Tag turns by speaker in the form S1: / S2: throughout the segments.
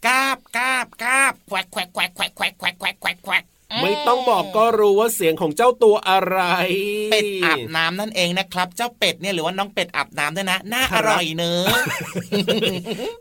S1: Gap, gap, gap. Quack, quack, quack, quack,
S2: quack, quack, ต้องบอกก็รู้ว่าเสียงของเจ้าตัวอะไร
S1: เป็ดอาบน้ำนั่นเองนะครับ เจ้าเป็ดเนี่ยหรือว่าน้องเป็ดอาบน้ำด้วยนะน่าอร่อยเนอะ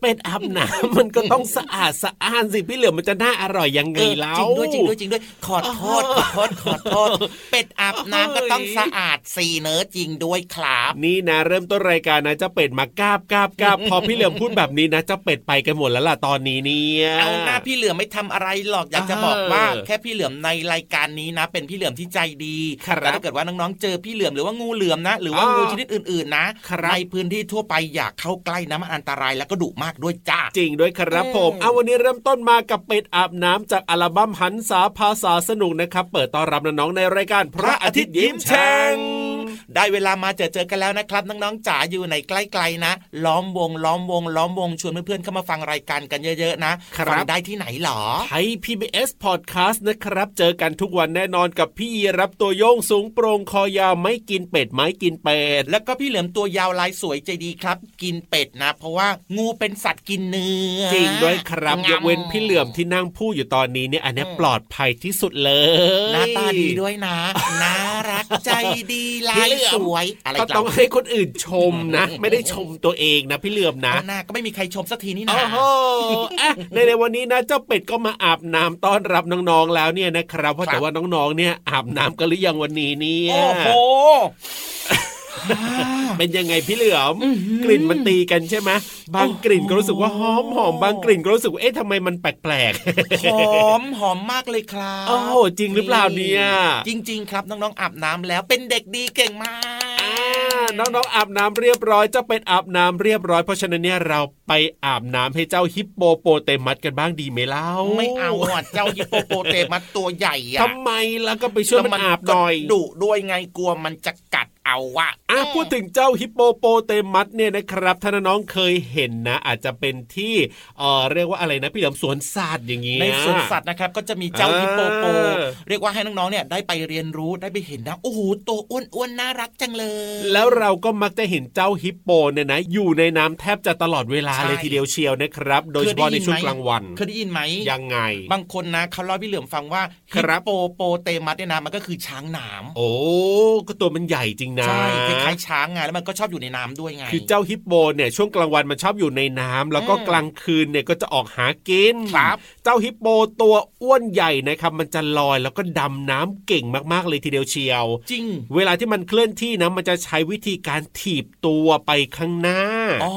S2: เป็ดอาบน้ำมันก็ต้องสะอาดสะอ้านสิพี่เหลือมมันจะน่าอร่อยยังไง
S1: เออ
S2: แล้
S1: จ
S2: ว
S1: ริงด้วยจริงด้วยจริงด้วยขอโทษขอโทษขอโทษเป็ดอาบน้ำก็ต้องสะอาดสีเนอะจริงด้วยครับ
S2: นี่นะเริ่มต้นรายการนะเจ้าเป็ดมากราบกราบกราบพอพี่เหลือมพูดแบบนี้นะเจ้าเป็ดไปกันหมดแล้วล่ะตอนนี้เนี่ย
S1: เอาหน้าพี่เหลือมไม่ทำอะไรหรอกอยากจะ
S2: เออ
S1: บอกว่าแค่พี่เหลือมในรายการนี้นะ เป็นพี่เหลือมที่ใจดี
S2: ครับ
S1: แต่ถ้าเกิดว่าน้องๆเจอพี่เหลือมหรือว่างูเหลือมนะ หรือว่า
S2: อ่างู
S1: งูชนิดอื่นๆนะครับในพื้นที่ทั่วไปอยากเข้าใกล้นะมันอันตรายแล้วก็ดุมากด้วยจ้า
S2: จริงด้วยครับ
S1: อืม
S2: ผมเอาวันนี้เริ่มต้นมากับเป็ดอาบน้ำจากอัลบั้มหันษาภาษาสนุกนะครับ เปิดต้อนรับน้องๆในรายการพระอาทิตย์ยิ้มแฉ่ง
S1: ได้เวลามาเจอเจอกันแล้วนะครับ น้องๆจ๋าอยู่ในใกล้ๆนะ ล้อมวง ล้อมวง ล้อมวงชวนเพื่อนๆเข้ามาฟังรายการกันเยอะๆนะครับฟังได้ที่ไหนหรอ
S2: ไทย PBS Podcast นะครับ เจอกันทุกวันแน่นอนกับพี่ยีรับตัวโยงสูงโปร่งคอยาวไม่กินเป็ดไม่กินเป็ด
S1: แล้วก็พี่เหลือมตัวยาวลายสวยใจดีครับ กินเป็ดนะ เพราะว่างูเป็นสัตว์กินเนื้อ
S2: จริงด้วยครับ
S1: งำ
S2: ยกเว้นพี่เหลื่อมที่นั่งพูดอยู่ตอนนี้เนี่ยอันเนี้ย
S1: อืม
S2: ปลอดภัยที่สุดเลย
S1: หน้าตาดีด้วยนะน่ารักใจดีลายสวยอะไร
S2: ก็
S1: กัน
S2: ต้องให้คนอื่นชมนะ ไม่ได้ชมตัวเองนะพี่เหลื่อมนะ
S1: เอาหน้าก็ไม่มีใครชมสักทีนี่นะ
S2: โอ้โหอะในในวันนี้นะเจ้าเป็ดก็มาอาบน้ำต้อนรับน้องๆแล้วเนี่ยนะครับเพราะแต่ว่าน้องๆเนี่ยอาบน้ำกันหรือยังวันนี้เนี่ย
S1: โอ้โห
S2: เป็นยังไงพี่เหลือมกลิ่นมันตีกันใช่ไหมบางกลิ่นก็รู้สึกว่าหอมหอมบางกลิ่นก็รู้สึกว่าเอ๊ะทำไมมันแปลก
S1: หอมหอมมากเลยครับ
S2: โอ้โหจริงหรือเปล่าเนี่ย
S1: จริง ๆ ครับน้องๆอาบน้ำแล้วเป็นเด็กดีเก่งมาก
S2: อ่าน้องๆอาบน้ำเรียบร้อยเจ้าเป็ดอาบน้ำเรียบร้อยเพราะฉะนั้นเนี่ยเราไปอาบน้ำให้เจ้าฮิปโปโปเตมัสกันบ้างดีไหมเล่า
S1: ไม่เอาอะเจ้าฮิปโปโปเตมัสตัวใหญ่อะ
S2: ทำไมแล้วก็ไปช่วยมันอาบหน่อย
S1: ก็ดุด้วยไงกลัวมันจะกัด เอาอะ
S2: อะพูดถึงเจ้าฮิปโปโปเตมัสเนี่ยนะครับถ้าน้องๆเคยเห็นนะ อาจจะเป็นที่เออเรียกว่าอะไรนะพี่เหลิมสวนสัตว์อย่างเงี้ย
S1: ในสวนสัตว์นะครับก็จะมีเจ้า
S2: เออ
S1: ฮิปโปโป เรียกว่าให้น้องๆเนี่ยได้ไปเรียนรู้ได้ไปเห็นนะโอ้โหตัวอ้วนๆน่ารักจังเลย
S2: แล้วเราก็มักจะเห็นเจ้าฮิปโปเนี่ยนะอยู่ในน้ำแทบจะตลอดเวลา
S1: ใช่
S2: เลยทีเดียวเชียวนะครับ โดยเฉพาะในช่วงกลางวัน
S1: เคยได้ยินไหม
S2: ยังไง
S1: บางคนนะเขาเล่าให้พี่เหลือมฟังว่า
S2: ค
S1: ฮิ
S2: รั
S1: ป
S2: บ
S1: โปโปเตมัสเนี่ยนะมันก็คือช้างหนาม
S2: โอ้ก็ตัวมันใหญ่จริงนะ
S1: ใช่คล้ายๆช้างไงแล้วมันก็ชอบอยู่ในน้ำด้วยไง
S2: คือเจ้าฮิปโปเนี่ยช่วงกลางวันมันชอบอยู่ในน้ำแล้วก็
S1: อืม
S2: กลางคืนเนี่ยก็จะออกหากิน
S1: ครับ
S2: เจ้าฮิปโปตัวอ้วนใหญ่นะครับมันจะลอยแล้วก็ดำน้ำเก่งมากๆเลยทีเดียวเชียว
S1: จริง
S2: เวลาที่มันเคลื่อนที่นะมันจะใช้วิธีการถีบตัวไปข้างหน้า
S1: อ๋อ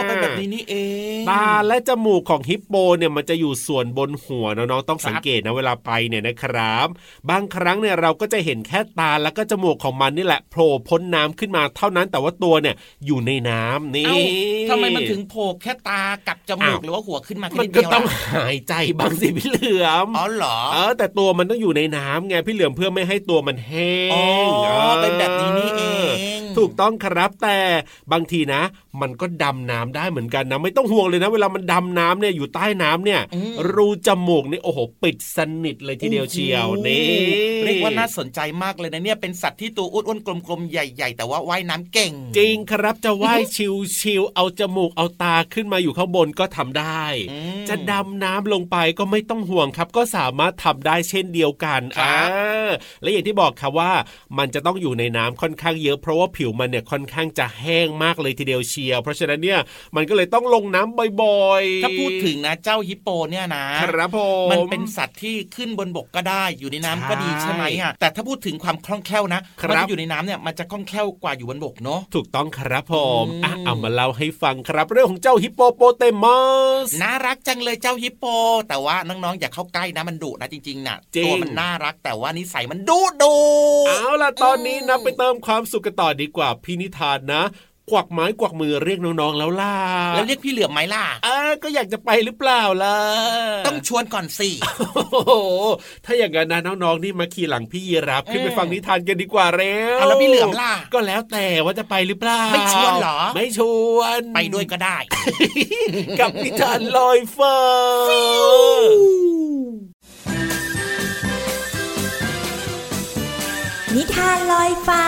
S1: าไปเป็นแบบนี้นี่เอง
S2: ตาและจมูกของฮิปโปเนี่ยมันจะอยู่ส่วนบนหัวน้องๆต้องสังเกตนะเวลาไปเนี่ยนะครับ บางครั้งเนี่ยเราก็จะเห็นแค่ตาแล้วก็จมูกของมันนี่แหละโผล่พ้นน้ำขึ้นมาเท่านั้นแต่ว่าตัวเนี่ยอยู่ในน้ำนี่
S1: เอ้าทำไมมันถึงโผล่แค่ตากับจมูก
S2: อ้าว
S1: หรือว่าหัวขึ้นมาแค่
S2: มัน
S1: นิด
S2: ก็
S1: เดียว
S2: ต้อง
S1: ล่ะ
S2: หายใจบางสิพี่เหลือม
S1: อ๋อเหรอ
S2: เออแต่ตัวมันต้องอยู่ในน้ำไงพี่เหลือมเพื่อไม่ให้ตัวมันแห้ง
S1: อ๋อเป็นแบบนี้นี่เอง
S2: ถูกต้องครับแต่บางทีนะ มันก็ดำน้ำได้เหมือนกันนะไม่ต้องห่วงเลยนะ เวลามันดำน้ำเนี่ยอยู่ใต้น้ำเนี่ย
S1: อืม
S2: รูจมูกนี่โอ้โหปิดสนิทเลยทีเดียวเชียวนี่
S1: เรียกว่าน่าสนใจมากเลยนะเนี่ยเป็นสัตว์ที่ตัวอ้วนๆกลมๆ ใหญ่ ๆ แต่ว่าว่ายน้ำเก่ง
S2: จริงครับจะว่ายชิวๆเอาจมูกเอาตาขึ้นมาอยู่ข้างบนก็ทำได้
S1: อืม
S2: จะดำน้ำลงไปก็ไม่ต้องห่วงครับ ก็สามารถทำได้เช่นเดียวกัน
S1: ครับ
S2: อ่าและอย่างที่บอกครับว่ามันจะต้องอยู่ในน้ำค่อนข้างเยอะเพราะว่าผิวมันเนี่ยค่อนข้างจะแห้งมากเลยทีเดียวเชียว เพราะฉะนั้นเนี่ยมันก็เลยต้องลงน้ำบ่อยๆ
S1: ถ้าพูดถึงนะเจ้าฮิปโปเนี่ยนะ
S2: ครับผม
S1: มันเป็นสัตว์ที่ขึ้นบนบกก็ได้อยู่ในน้ำก็ดี
S2: ใช่
S1: ใช่ไหมอะแต่ถ้าพูดถึงความคล่องแคล่วนะครับมัจะอยู่ในน้ำเนี่ยมันจะคล่องแคล่วกว่าอยู่บนบกเนาะ
S2: ถูกต้องครับผม
S1: อืม
S2: อะเอามาเล่าให้ฟังครับ เรื่องของเจ้าฮิปโปโปเตมัส
S1: น่ารักจังเลยเจ้าฮิปโป แต่ว่าน้องๆอย่าเข้าใกล้นะมันดุนะจริงๆน่ะ
S2: จริง
S1: ตัวมันน่ารักแต่ว่านิสัยมันดุดุ
S2: เอาล่ะตอนนี้นะไปเติมความสุขกันต่อดีกว่าพี่นิทานนะ กวักไม้กวักมือเรียกน้องๆแล้วล่ะ
S1: แล้วเรียกพี่เหลือมไหมล่ะ
S2: เออก็อยากจะไปหรือเปล่าล่ะ
S1: ต้องชวนก่อนสิ
S2: โอ้โหถ้าอย่างนั้นนะน้องๆนี่มาขี่หลังพี่ยีรับขึ้นไป
S1: อืม
S2: ฟังนิทานกันดีกว่าเร็ว
S1: เอาแล้วพี่เหลือมล่ะ
S2: ก็แล้วแต่ว่าจะไปหรือเปล่า
S1: ไม่ชวนเหรอ
S2: ไม่ชวน
S1: ไปด้วยก็ได้
S2: กับนิทานลอยฟ้า
S3: นิทานลอยฟ้า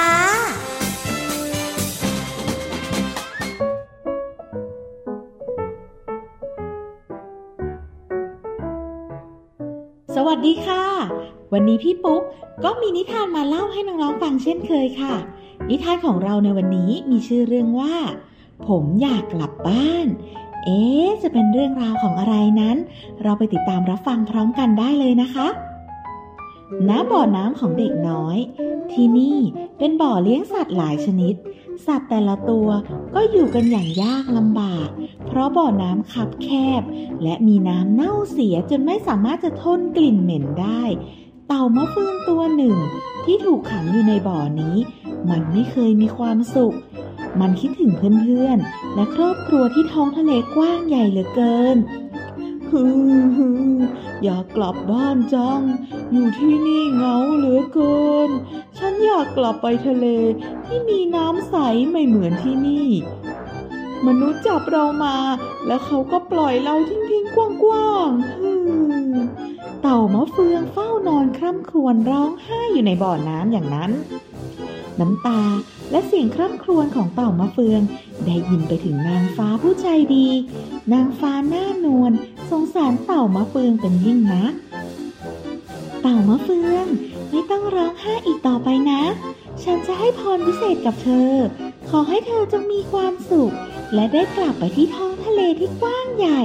S4: สวัสดีค่ะ วันนี้พี่ปุ๊กก็มีนิทานมาเล่าให้น้องๆฟังเช่นเคยค่ะ นิทานของเราในวันนี้มีชื่อเรื่องว่า ผมอยากกลับบ้าน เอ๊ะจะเป็นเรื่องราวของอะไรนั้น เราไปติดตามรับฟังพร้อมกันได้เลยนะคะณบ่อน้ำของเด็กน้อย ที่นี่เป็นบ่อเลี้ยงสัตว์หลายชนิด สัตว์แต่ละตัวก็อยู่กันอย่างยากลำบาก เพราะบ่อน้ำคับแคบ และมีน้ำเน่าเสียจนไม่สามารถจะทนกลิ่นเหม็นได้ เต่ามะเฟืองตัวหนึ่ง ที่ถูกขังอยู่ในบ่อนี้ มันไม่เคยมีความสุข มันคิดถึงเพื่อนๆ และครอบครัวที่ท้องทะเลกว้างใหญ่เหลือเกิน ฮือฮืออยากกลับบ้านจัง อยู่ที่นี่เหงาเหลือเกิน ฉันอยากกลับไปทะเล ที่มีน้ำใสไม่เหมือนที่นี่ มนุษย์จับเรามา แล้วเขาก็ปล่อยเราทิ้งๆกว้างๆฮึมเต่ามะเฟืองเฝ้านอนคร่ำครวญร้องไห้อยู่ในบ่อน้ำอย่างนั้น น้ำตาและเสียงคร่ำครวญของเต่ามะเฟือง ได้ยินไปถึงนางฟ้าผู้ใจดี นางฟ้าหน้านวล สงสารเต่ามะเฟืองเป็นยิ่งนักเต่ามะเฟือง ไม่ต้องร้องไห้อีกต่อไปนะ ฉันจะให้พรพิเศษกับเธอ ขอให้เธอจงมีความสุข และได้กลับไปที่ท้องทะเลที่กว้างใหญ่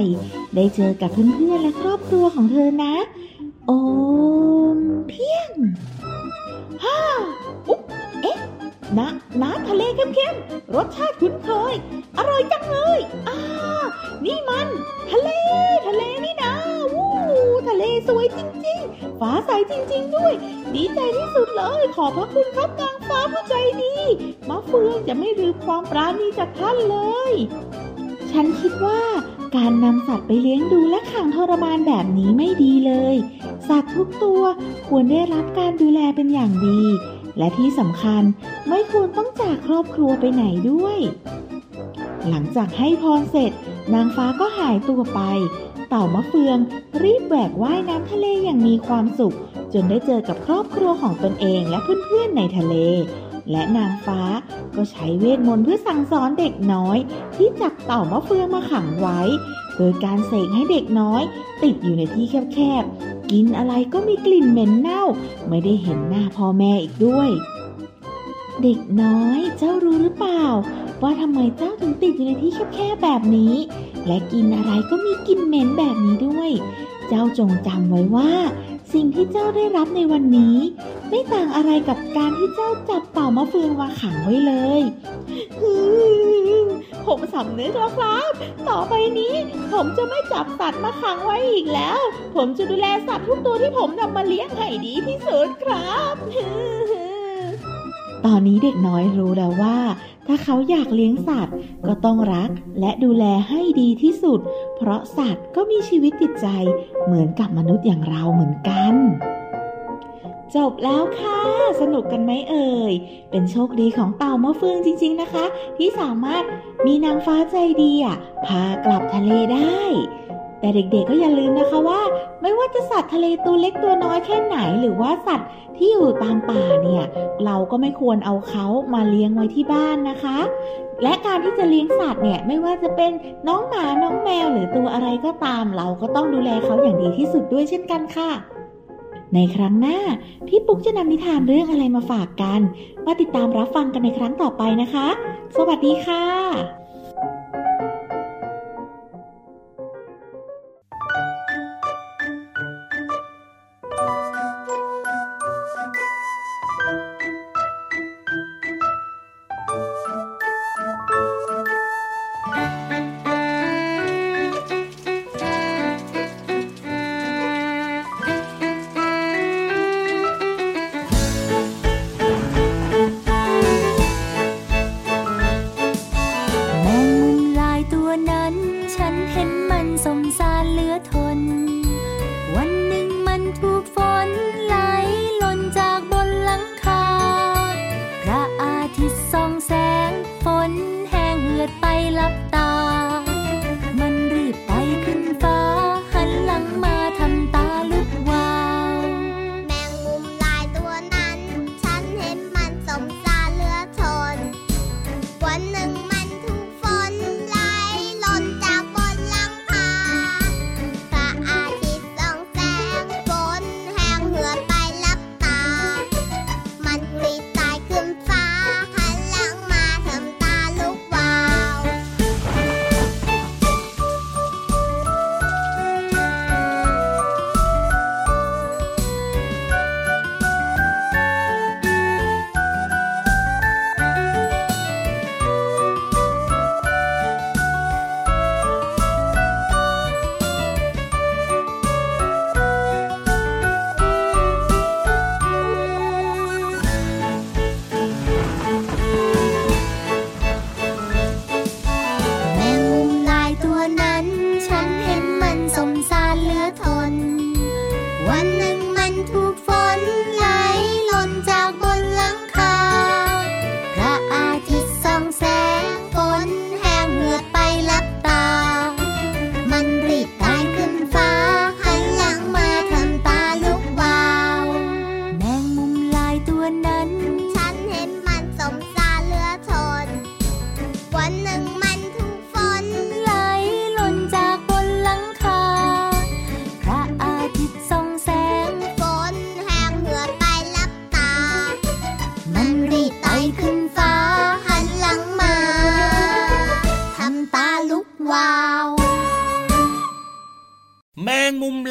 S4: ได้เจอกับเพื่อนๆและครอบครัวของเธอนะ โอมเพียงฮ่าอุ๊บเอ๊ะ น้ำน้ำทะเลเข้มๆ รสชาติคุ้นเคย อร่อยจังเลยอ่านี่มัน ทะเล ทะเลนี่นะวู้ทะเลสวยจริงๆ ฟ้าใสจริง ๆ ด้วย ดีใจที่สุดเลย ขอบพระคุณครับนางฟ้าผู้ใจดีมะเฟืองจะไม่ลืมความปราณีจากท่านเลย ฉันคิดว่าการนำสัตว์ไปเลี้ยงดูและขังทรมานแบบนี้ไม่ดีเลย สัตว์ทุกตัวควรได้รับการดูแลเป็นอย่างดี และที่สำคัญไม่ควรต้องจากครอบครัวไปไหนด้วย หลังจากให้พรเสร็จ นางฟ้าก็หายตัวไป เต่ามะเฟืองรีบแหวกว่ายน้ำทะเลอย่างมีความสุข จนได้เจอกับครอบครัวของตนเองและเพื่อนๆในทะเล และนางฟ้าก็ใช้เวทมนต์เพื่อสั่งสอนเด็กน้อย ที่จับเต่ามะเฟืองมาขังไว้ โดยการเสกให้เด็กน้อย ติดอยู่ในที่แคบๆ กินอะไรก็มีกลิ่นเหม็นเน่า ไม่ได้เห็นหน้าพ่อแม่อีกด้วย เด็กน้อยเจ้ารู้หรือเปล่า ว่าทำไมเจ้าถึงติดอยู่ในที่แคบๆแบบนี้ และกินอะไรก็มีกลิ่นเหม็นแบบนี้ด้วย เจ้าจงจำไว้ว่า สิ่งที่เจ้าได้รับในวันนี้ ไม่ต่างอะไรกับการที่เจ้าจับเต่ามะเฟืองมาขังไว้เลยผมผมสำนึกแล้วครับ ต่อไปนี้ ผมจะไม่จับสัตว์มาขังไว้อีกแล้ว ผมจะดูแลสัตว์ทุกตัวที่ผมนำมาเลี้ยงให้ดีที่สุดครับ ตอนนี้เด็กน้อยรู้แล้วว่า ถ้าเขาอยากเลี้ยงสัตว์ ก็ต้องรักและดูแลให้ดีที่สุด เพราะสัตว์ก็มีชีวิตจิตใจ เหมือนกับมนุษย์อย่างเราเหมือนกัน จบแล้วค่ะ สนุกกันไหมเอ่ย เป็นโชคดีของเต่ามะเฟืองจริง ๆนะคะ ที่สามารถมีนางฟ้าใจดีอะพากลับทะเลได้ แต่เด็กๆก็อย่าลืมนะคะว่า ไม่ว่าจะสัตว์ทะเลตัวเล็กตัวน้อยแค่ไหน หรือว่าสัตว์ที่อยู่ตามป่าเนี่ย เราก็ไม่ควรเอาเขามาเลี้ยงไว้ที่บ้านนะคะ และการที่จะเลี้ยงสัตว์เนี่ยไม่ว่าจะเป็นน้องหมาน้องแมวหรือตัวอะไรก็ตาม เราก็ต้องดูแลเขาอย่างดีที่สุดด้วยเช่นกันค่ะ ในครั้งหน้า พี่ปุ๊กจะนำนิทานเรื่องอะไรมาฝากกันมาติดตามรับฟังกันในครั้งต่อไปนะคะ สวัสดี
S5: ค่ะ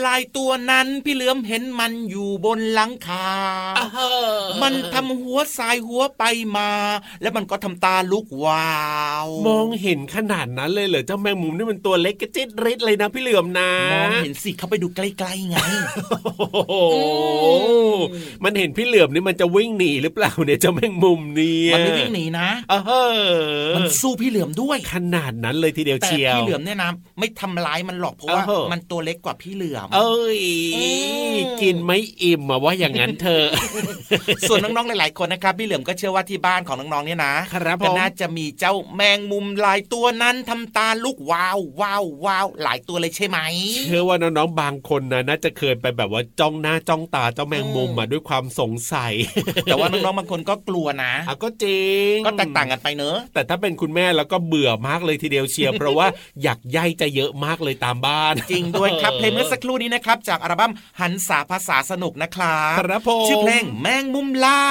S6: ลา
S1: ยตัวนั้นพี่เหลือมเห็นมันอยู่บนหลังคา มันทำหัวสายหัวไปมา แล้วมันก็ทำตาลุกวาว
S2: มองเห็นขนาดนั้นเลยเหรอเจ้าแมงมุมนี่มันตัวเล็กกระจิตริดเลยนะพี่เหลือมนะ
S1: มองเห็นสิเข้าไปดูใกล้ๆไง
S2: โอ้โหมันเห็นพี่เหลือมนี่มันจะวิ่งหนีหรือเปล่าเนี่ยเจ้าแมงมุมเนี่ย
S1: มันไม่วิ่งหนีนะ
S2: เออ
S1: มันสู้พี่เหลือมด้วย
S2: ขนาดนั้นเลยทีเดียว
S1: แต่
S2: เชียว
S1: พี่เหลือมเนี่ยนะไม่ทำร้ายมันหรอกเพราะว่า
S2: เออ
S1: มันตัวเล็กกว่าพี่เหลือม
S2: เอ้ย
S1: อืม
S2: กินไม่อิ่มมาว่าอย่างนั้นเธอะ
S1: ส่วนน้องๆหลายๆคนนะครับพี่เหลือมก็เชื่อว่าที่บ้านของน้องๆเนี่ยนะครับ
S2: ผม
S1: ก็น่าจะมีเจ้าแมงมุมลายตัวนั้นทำตาลุกวาววาววาวหลายตัวเลยใช่ไหม
S2: เชื่อว่าน้องๆบางคนนะน่าจะเคยไปแบบว่าจ้องหน้าจ้องตาเจ้าแมงมุม
S1: อืม
S2: มาด้วยความสงสัย
S1: แต่ว่าน้องๆบางคนก็กลัวนะ
S2: อะก็จริง
S1: ก็แตกต่างกันไปเนอะ
S2: แต่ถ้าเป็นคุณแม่แล้วก็เบื่อมากเลยทีเดียวเชียวเพราะว่าอยากใยจะเยอะมากเลยตามบ้าน
S1: จริงด้วยครับเพลงเมื่อสักครู่นี้นะครับจากอัลบั้มหันษาภาษาสนุกนะครับ
S2: ครับผม
S1: ชื่อเพลงแมงมุมลา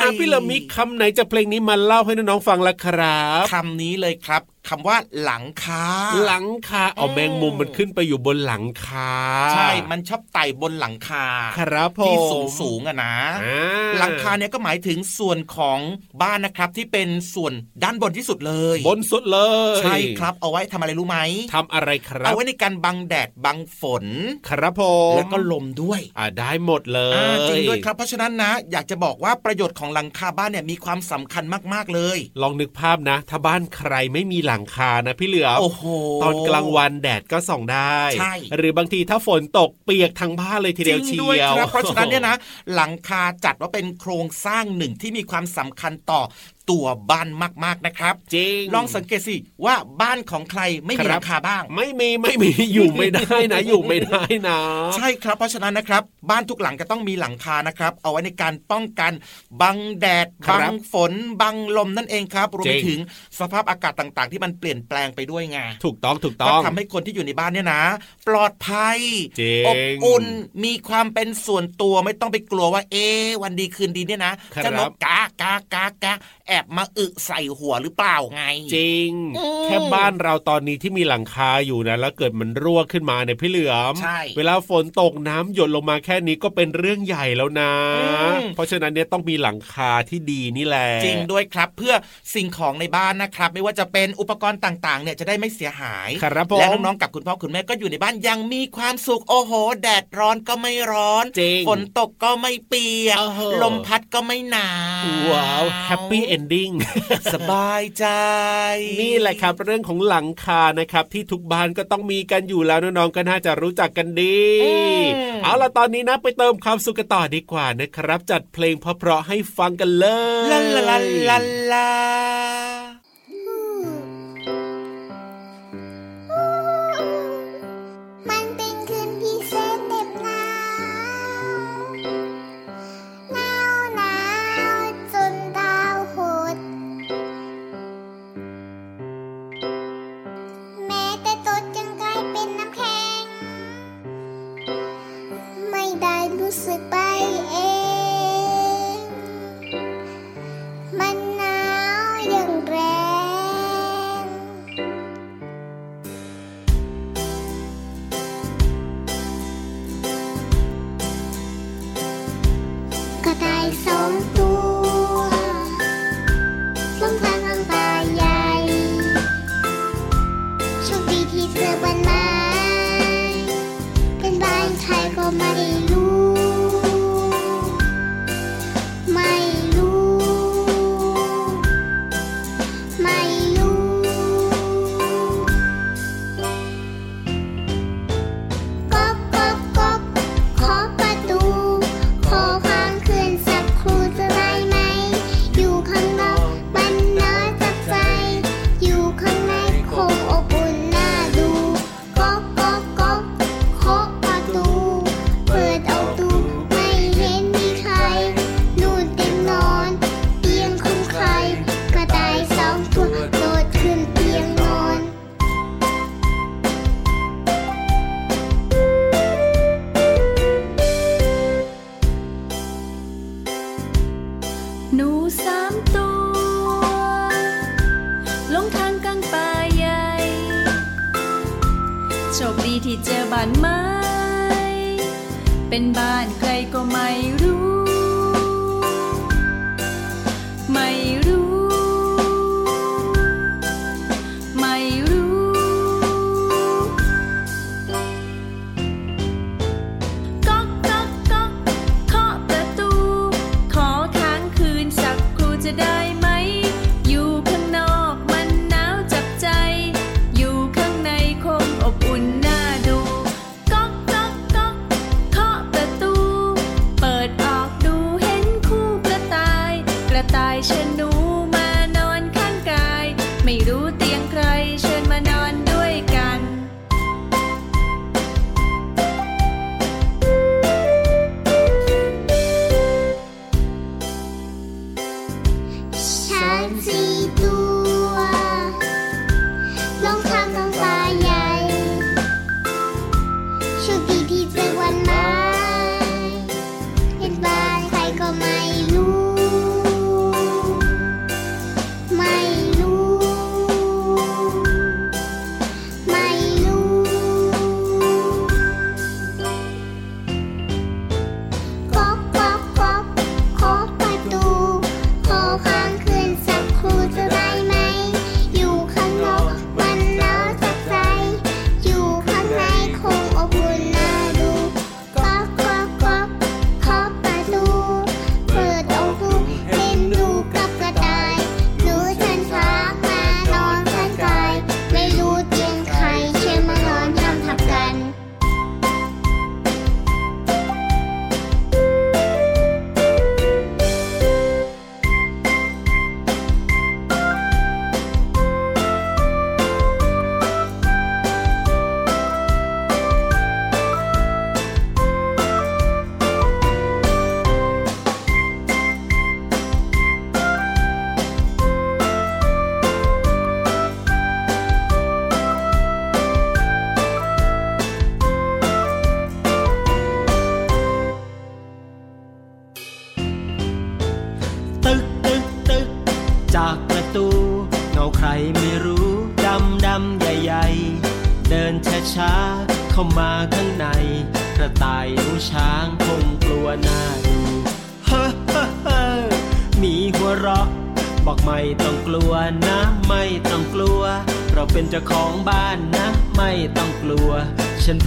S1: ย
S2: อะพี่เรามีคำไหนจากเพลงนี้มาเล่าให้น้องๆฟังละครับ
S1: คำนี้เลยครับคำว่าหลังคา
S2: หลังคาเอา
S1: อืม
S2: แมงมุมมันขึ้นไปอยู่บนหลังคา
S1: ใช่ มันชอบไต่บนหลังคา
S2: ครับผม
S1: ที่สูงสูงๆอะนะ
S2: อ่า
S1: หลังคาเนี่ยก็หมายถึงส่วนของบ้านนะครับที่เป็นส่วนด้านบนที่สุดเลย
S2: บนสุดเลย
S1: ใช่ครับ เอาไว้ทำอะไรรู้ไหม
S2: ทำอะไรครับ
S1: เอาไว้ในการบังแดดบังฝน
S2: ครับผม
S1: แล้วก็ลมด้วย
S2: อ่าได้หมดเลย
S1: อ่าจริงด้วยครับ เพราะฉะนั้นนะ อยากจะบอกว่าประโยชน์ของหลังคาบ้านเนี่ยมีความสำคัญมากๆเลย
S2: ลองนึกภาพนะ ถ้าบ้านใครไม่มีหลังคานะพี่เหลือม
S1: โอ้โห
S2: ตอนกลางวันแดดก็ส่องได้
S1: ใช่
S2: หรือบางทีถ้าฝนตกเปียกทั้งบ้านเลยที
S1: จ
S2: เดี
S1: ริ
S2: ยว
S1: ง
S2: เชี
S1: ด้วย
S2: ยว
S1: ครับเพราะฉะนั้นเนี่ยนะหลังคาจัดว่าเป็นโครงสร้างหนึ่งที่มีความสำคัญต่อตัวบ้านมากๆนะครับ
S2: จริง
S1: ลองสังเกตสิว่าบ้านของใครไม่มี
S2: รับ
S1: หลังคาบ้าง
S2: ไม่มีไม่มีอยู่ไม่ได้นะ อยู่ไม่ได้นะ
S1: ใช่ครับเพราะฉะนั้นนะครับ บ้านทุกหลังจะต้องมีหลังคานะครับ เอาไว้ในการป้องกันบังแดด
S2: บ
S1: บังฝนบังลมนั่นเองครับรวมไปถึงสภาพอากาศต่างๆ ที่มันเปลี่ยนแปลงไปด้วยไง
S2: ถูกต้องถูกต้
S1: ก็
S2: อง
S1: ทำให้คนที่อยู่ในบ้านเนี่ยนะ ปลอดภัยอบอุ่นมีความเป็นส่วนตัวไม่ต้องไปกลัวว่า เอ๊วันดีคืนดีเนี่ยนะจะนกกากากากาแอบมาอึใส่หัวหรือเปล่าไง
S2: จริง
S1: อืม
S2: แค่บ้านเราตอนนี้ที่มีหลังคาอยู่นะ แล้วเกิดมันรั่วขึ้นมาเนี่ยพี่เหลือม
S1: ใช่
S2: เวลาฝนตกน้ำหยดลงมาแค่นี้ก็เป็นเรื่องใหญ่แล้วนะ
S1: อืม
S2: เพราะฉะนั้นเนี่ยต้องมีหลังคาที่ดีนี่แหละ
S1: จริงด้วยครับเพื่อสิ่งของในบ้านนะครับ ไม่ว่าจะเป็นอุปกรณ์ต่างๆ เนี่ยจะได้ไม่เสียหาย
S2: ครับผม
S1: และน้องๆกับคุณพ่อคุณแม่ก็อยู่ในบ้านอยังมีความสุขโอ้โห แดดร้อนก็ไม่ร้อน
S2: จริง
S1: ฝนตกก็ไม่เปียก
S2: เออ
S1: ลมพัดก็ไม่หนาว
S2: ว้าว happy ending
S1: สบายใจ
S2: นี่แหละครับ เรื่องของหลังคานะครับ ที่ทุกบ้านก็ต้องมีกันอยู่แล้วน้องๆก็น่าจะรู้จักกันดี เอาล่ะตอนนี้นะไปเติมความสุขกันต่อดีกว่านะครับ จัดเพลงเพราะๆให้ฟังกันเลย
S1: ลาลาลาลา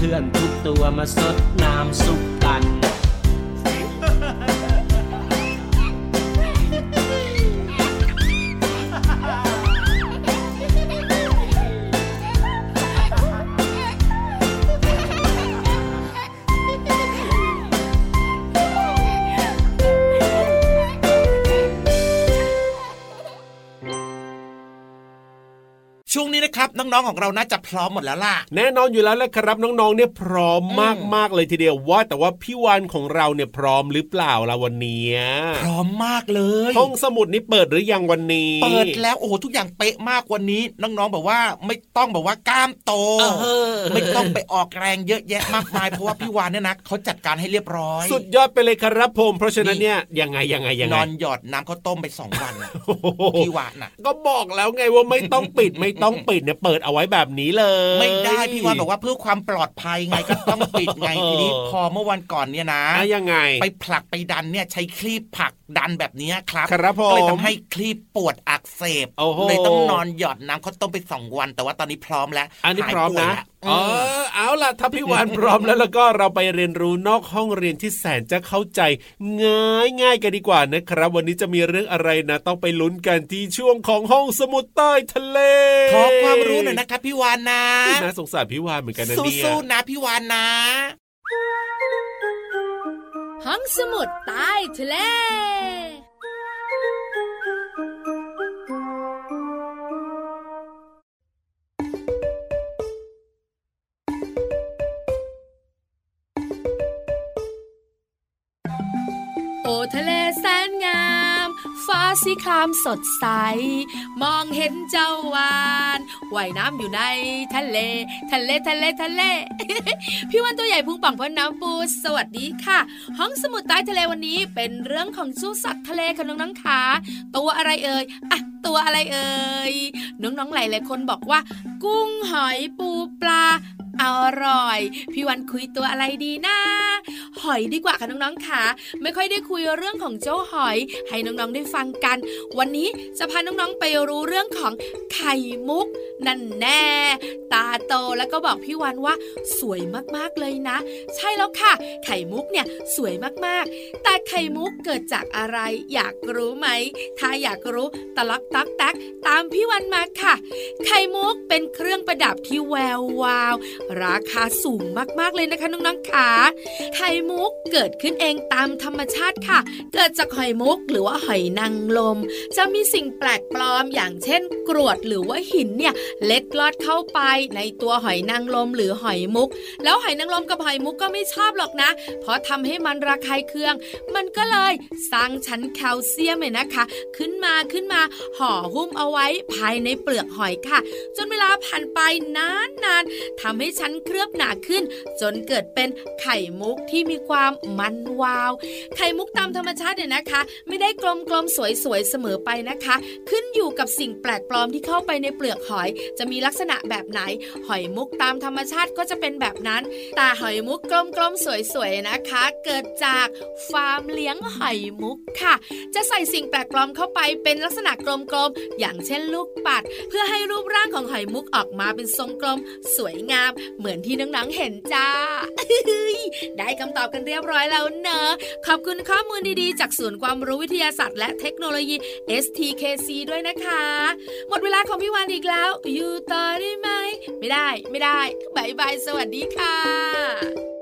S6: พื่อนทุกตัว
S5: มาสดน้ำ
S7: ซุป
S1: ช่วงนี้นะครับน้องๆของเราน่าจะพร้อมหมดแล้วล่ะ
S2: แน่นอนอยู่แล้วแหละครับน้องๆเนี่ยพร้อมมากมากๆเลยทีเดียวว่าแต่ว่าพี่วานของเราเนี่ยพร้อมหรือเปล่าล่ะวันนี้
S1: พร้อมมากเลย
S2: ห้องสมุดนี่เปิดหรือยังวันนี้
S1: เปิดแล้วโอ้โหทุกอย่างเป๊ะมากวันนี้ น้องๆบอกว่าไม่ต้องบอกว่ากล้ามโต
S2: เออ
S1: ไม่ต้องไปออกแรงเยอะแยะมากมายเพราะว่าพี่วานเนี่ยนะเขาจัดการให้เรียบร้อย
S2: สุดยอดไปเลยครับผม เพราะฉะนั้นเนี่ยยังไงยังไงยัง
S1: น
S2: ไง
S1: อนหยอดน้ำข้าวต้มไปสองวันน่ะ
S2: โอ้โห
S1: พี่วานน่ะ
S2: ก็บอกแล้วไงว่าไม่ต้องปิดไม่ต้องปิดเนี่ยเปิดเอาไว้แบบนี้เลย
S1: ไม่ได้พี่วานบอกว่าเพื่อความปลอดภัยไงก็ต้องปิดไงทีนี้พอเมื่อวันก่อนเนี่ยนะ
S2: อะยังไง
S1: ไปผลักไปดันเนี่ยใช้คลีบผลักดันแบบนี้ครับ
S2: ครับผม
S1: ก็เลยทำให้คลีบปวดอักเสบ
S2: โอ้โห
S1: เลยต้องนอนหยอดน้ำข้าวต้มไปสองวัน แต่ว่าตอนนี้พร้อมแล้ว
S2: อันนี้
S1: หาย
S2: พร้อม
S1: ป่วย
S2: นะ
S1: แล้ว
S2: เออเอาล่ะถ้าพี่วานพร้อมแล้วแล้วก็เราไปเรียนรู้นอกห้องเรียนที่แสนจะเข้าใจง่ายง่ายๆกันดีกว่านะครับ วันนี้จะมีเรื่องอะไรนะ ต้องไปลุ้นกันที่ช่วงของห้องสมุดใต้ทะเล
S1: ขอความรู้หน่อยนะครับพี่วานนะ
S2: นี่นะสงสารพี่วานเหมือนกันนะเนี่ย
S1: สู้ๆนะพี่วานนะ
S8: ห้องสมุดใต้ทะเล สีครามสดใส มองเห็นเจ้าวานว่ายน้ำอยู่ในทะเล ทะเลทะเลทะเล พี่วันตัวใหญ่พุงป่องพ้นน้ำปูสวัสดีค่ะ ห้องสมุดใต้ทะเลวันนี้เป็นเรื่องของสู้สัตว์ทะเลค่ะน้องๆขาตัวอะไรเอ่ยอะตัวอะไรเอ่ยน้องๆหลายๆคนบอกว่า กุ้งหอยปูปลา อร่อย พี่วันคุยตัวอะไรดีนะหอยดีกว่าค่ะน้องๆค่ะ ไม่ค่อยได้คุยเรื่องของเจ้าหอย ให้น้องๆได้ฟังกัน วันนี้จะพาน้องๆไปรู้เรื่องของไข่มุก นั่นแน่ ตาโตแล้วก็บอกพี่วันว่าสวยมากๆเลยนะ ใช่แล้วค่ะ ไข่มุกเนี่ยสวยมากๆ แต่ไข่มุกเกิดจากอะไร อยากรู้ไหม ถ้าอยากรู้ตะลักตักแตกตามพี่วันมาค่ะ ไข่มุกเป็นเครื่องประดับที่แวววาวราคาสูงมากๆเลยนะคะน้องๆค่ะไข่มุกเกิดขึ้นเองตามธรรมชาติค่ะ เกิดจากหอยมุกหรือว่าหอยนางรมจะมีสิ่งแปลกปลอมอย่างเช่น กรวดหรือว่าหินเนี่ยเล็ดลอดเข้าไปในตัวหอยนางรมหรือหอยมุก แล้วหอยนางรมกับหอยมุกก็ไม่ชอบหรอกนะ เพราะทำให้มันระคายเคือง มันก็เลยสร้างชั้นแคลเซียมเนี่ยนะคะ ขึ้นมาขึ้นมาห่อหุ้มเอาไว้ภายในเปลือกหอยค่ะ จนเวลาผ่านไปนานๆทำให้ชั้นเคลือบหนาขึ้น จนเกิดเป็นไข่มุกที่มีความมันวาว ไข่มุกตามธรรมชาติเนี่ยนะคะ ไม่ได้กลมๆสวยๆเสมอไปนะคะ ขึ้นอยู่กับสิ่งแปลกปลอมที่เข้าไปในเปลือกหอย จะมีลักษณะแบบไหน หอยมุกตามธรรมชาติก็จะเป็นแบบนั้น แต่หอยมุกกลมๆสวยๆนะคะ เกิดจากฟาร์มเลี้ยงหอยมุกค่ะ จะใส่สิ่งแปลกปลอมเข้าไปเป็นลักษณะกลมๆอย่างเช่นลูกปัด เพื่อให้รูปร่างของหอยมุกออกมาเป็นทรงกลม สวยงามเหมือนที่น้องๆเห็นจ้า ได้คำตอบกันเรียบร้อยแล้วเนอะ ขอบคุณข้อมูลดีๆ จากศูนย์ความรู้วิทยาศาสตร์และเทคโนโลยี STKC ด้วยนะคะ หมดเวลาของพี่วานอีกแล้ว อยู่ต่อได้ไหม ไม่ได้ ไม่ได้บายบาย สวัสดีค่ะ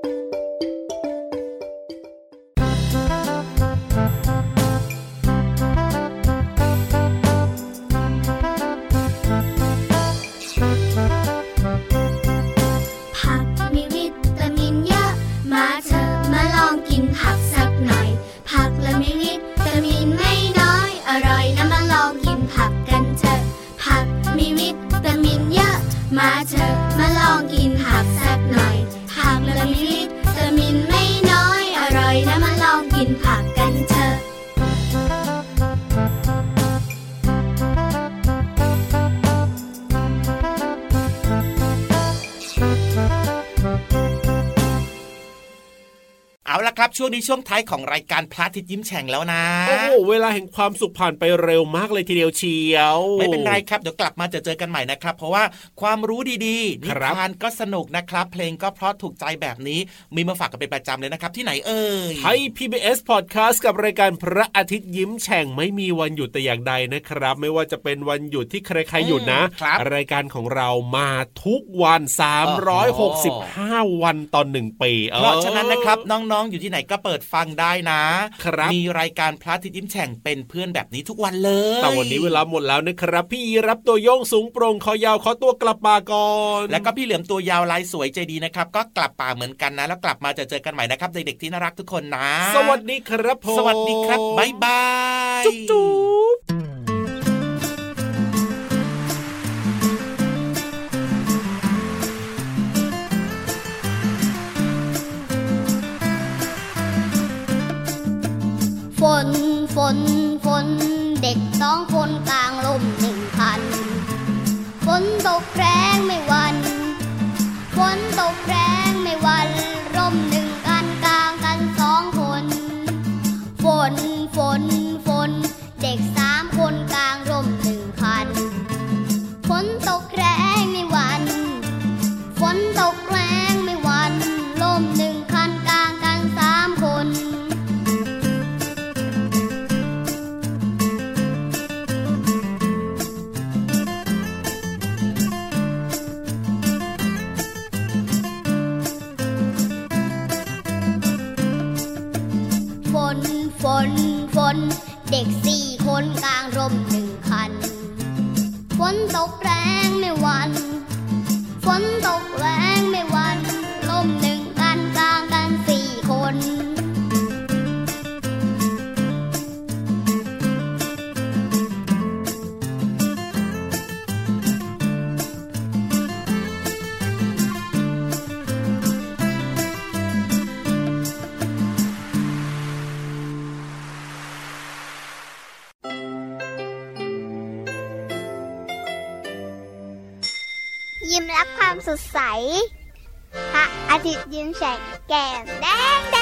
S1: ครับช่วงนี้ช่วงท้ายของรายการพระอาทิตย์ยิ้มแฉ่งแล้วนะ
S2: โอ้โหเวลาแห่งความสุขผ่านไปเร็วมากเลยทีเดียวเชียว
S1: ไม่เป็นไรครับเดี๋ยวกลับมาจะเจอกันใหม่นะครับ เพราะว่าความรู้ดีๆนิ
S2: ครับ
S1: ทานก็สนุกนะครับ เพลงก็เพราะถูกใจแบบนี้มีมาฝากกันเป็นประจำเลยนะครับ ที่ไหนเอ่ย
S2: ไทย PBS Podcast กับรายการพระอาทิตย์ยิ้มแฉ่งไม่มีวันหยุดแต่อย่างใดนะครับ ไม่ว่าจะเป็นวันหยุดที่ใครๆหยุดนะ
S1: ครับ
S2: รายการของเรามาทุกวัน 365 วันต่อหนึ่งปี
S1: เพราะฉะนั้นนะครับน้องๆอยู่ที่ไหนก็เปิดฟังได้นะ
S2: ครับ
S1: มีรายการพระอาทิตย์ยิ้มแฉ่งเป็นเพื่อนแบบนี้ทุกวันเลย
S2: แต่วันนี้เวลาหมดแล้วนะครับ พี่ยีรับตัวโยงสูงโปร่งคอยาวขอตัวกลับมาก่อน
S1: แล้วก็พี่เหลือมตัวยาวลายสวยใจดีนะครับ ก็กลับป่าเหมือนกันนะ แล้วกลับมาจะเจอกันใหม่นะครับเด็กๆที่น่ารักทุกคนนะ
S2: สวัสดีครับผม
S1: สวัสดีครับบ๊ายบาย
S2: จุ๊บจุ๊บ
S6: กสองคนกลางลมหนึ่งพันฝนตกแรงไม่วันฝนตกแรงไม่วันร่มหนึ่งกันกลางกันสองคน ฝนฝน เด็กสี่คนกลางร่มหนึ่งคัน ฝนตกแรงไม่หวัน ฝนตก ดใส พระอาทิตย์ยิ้มแฉกแก้มแดง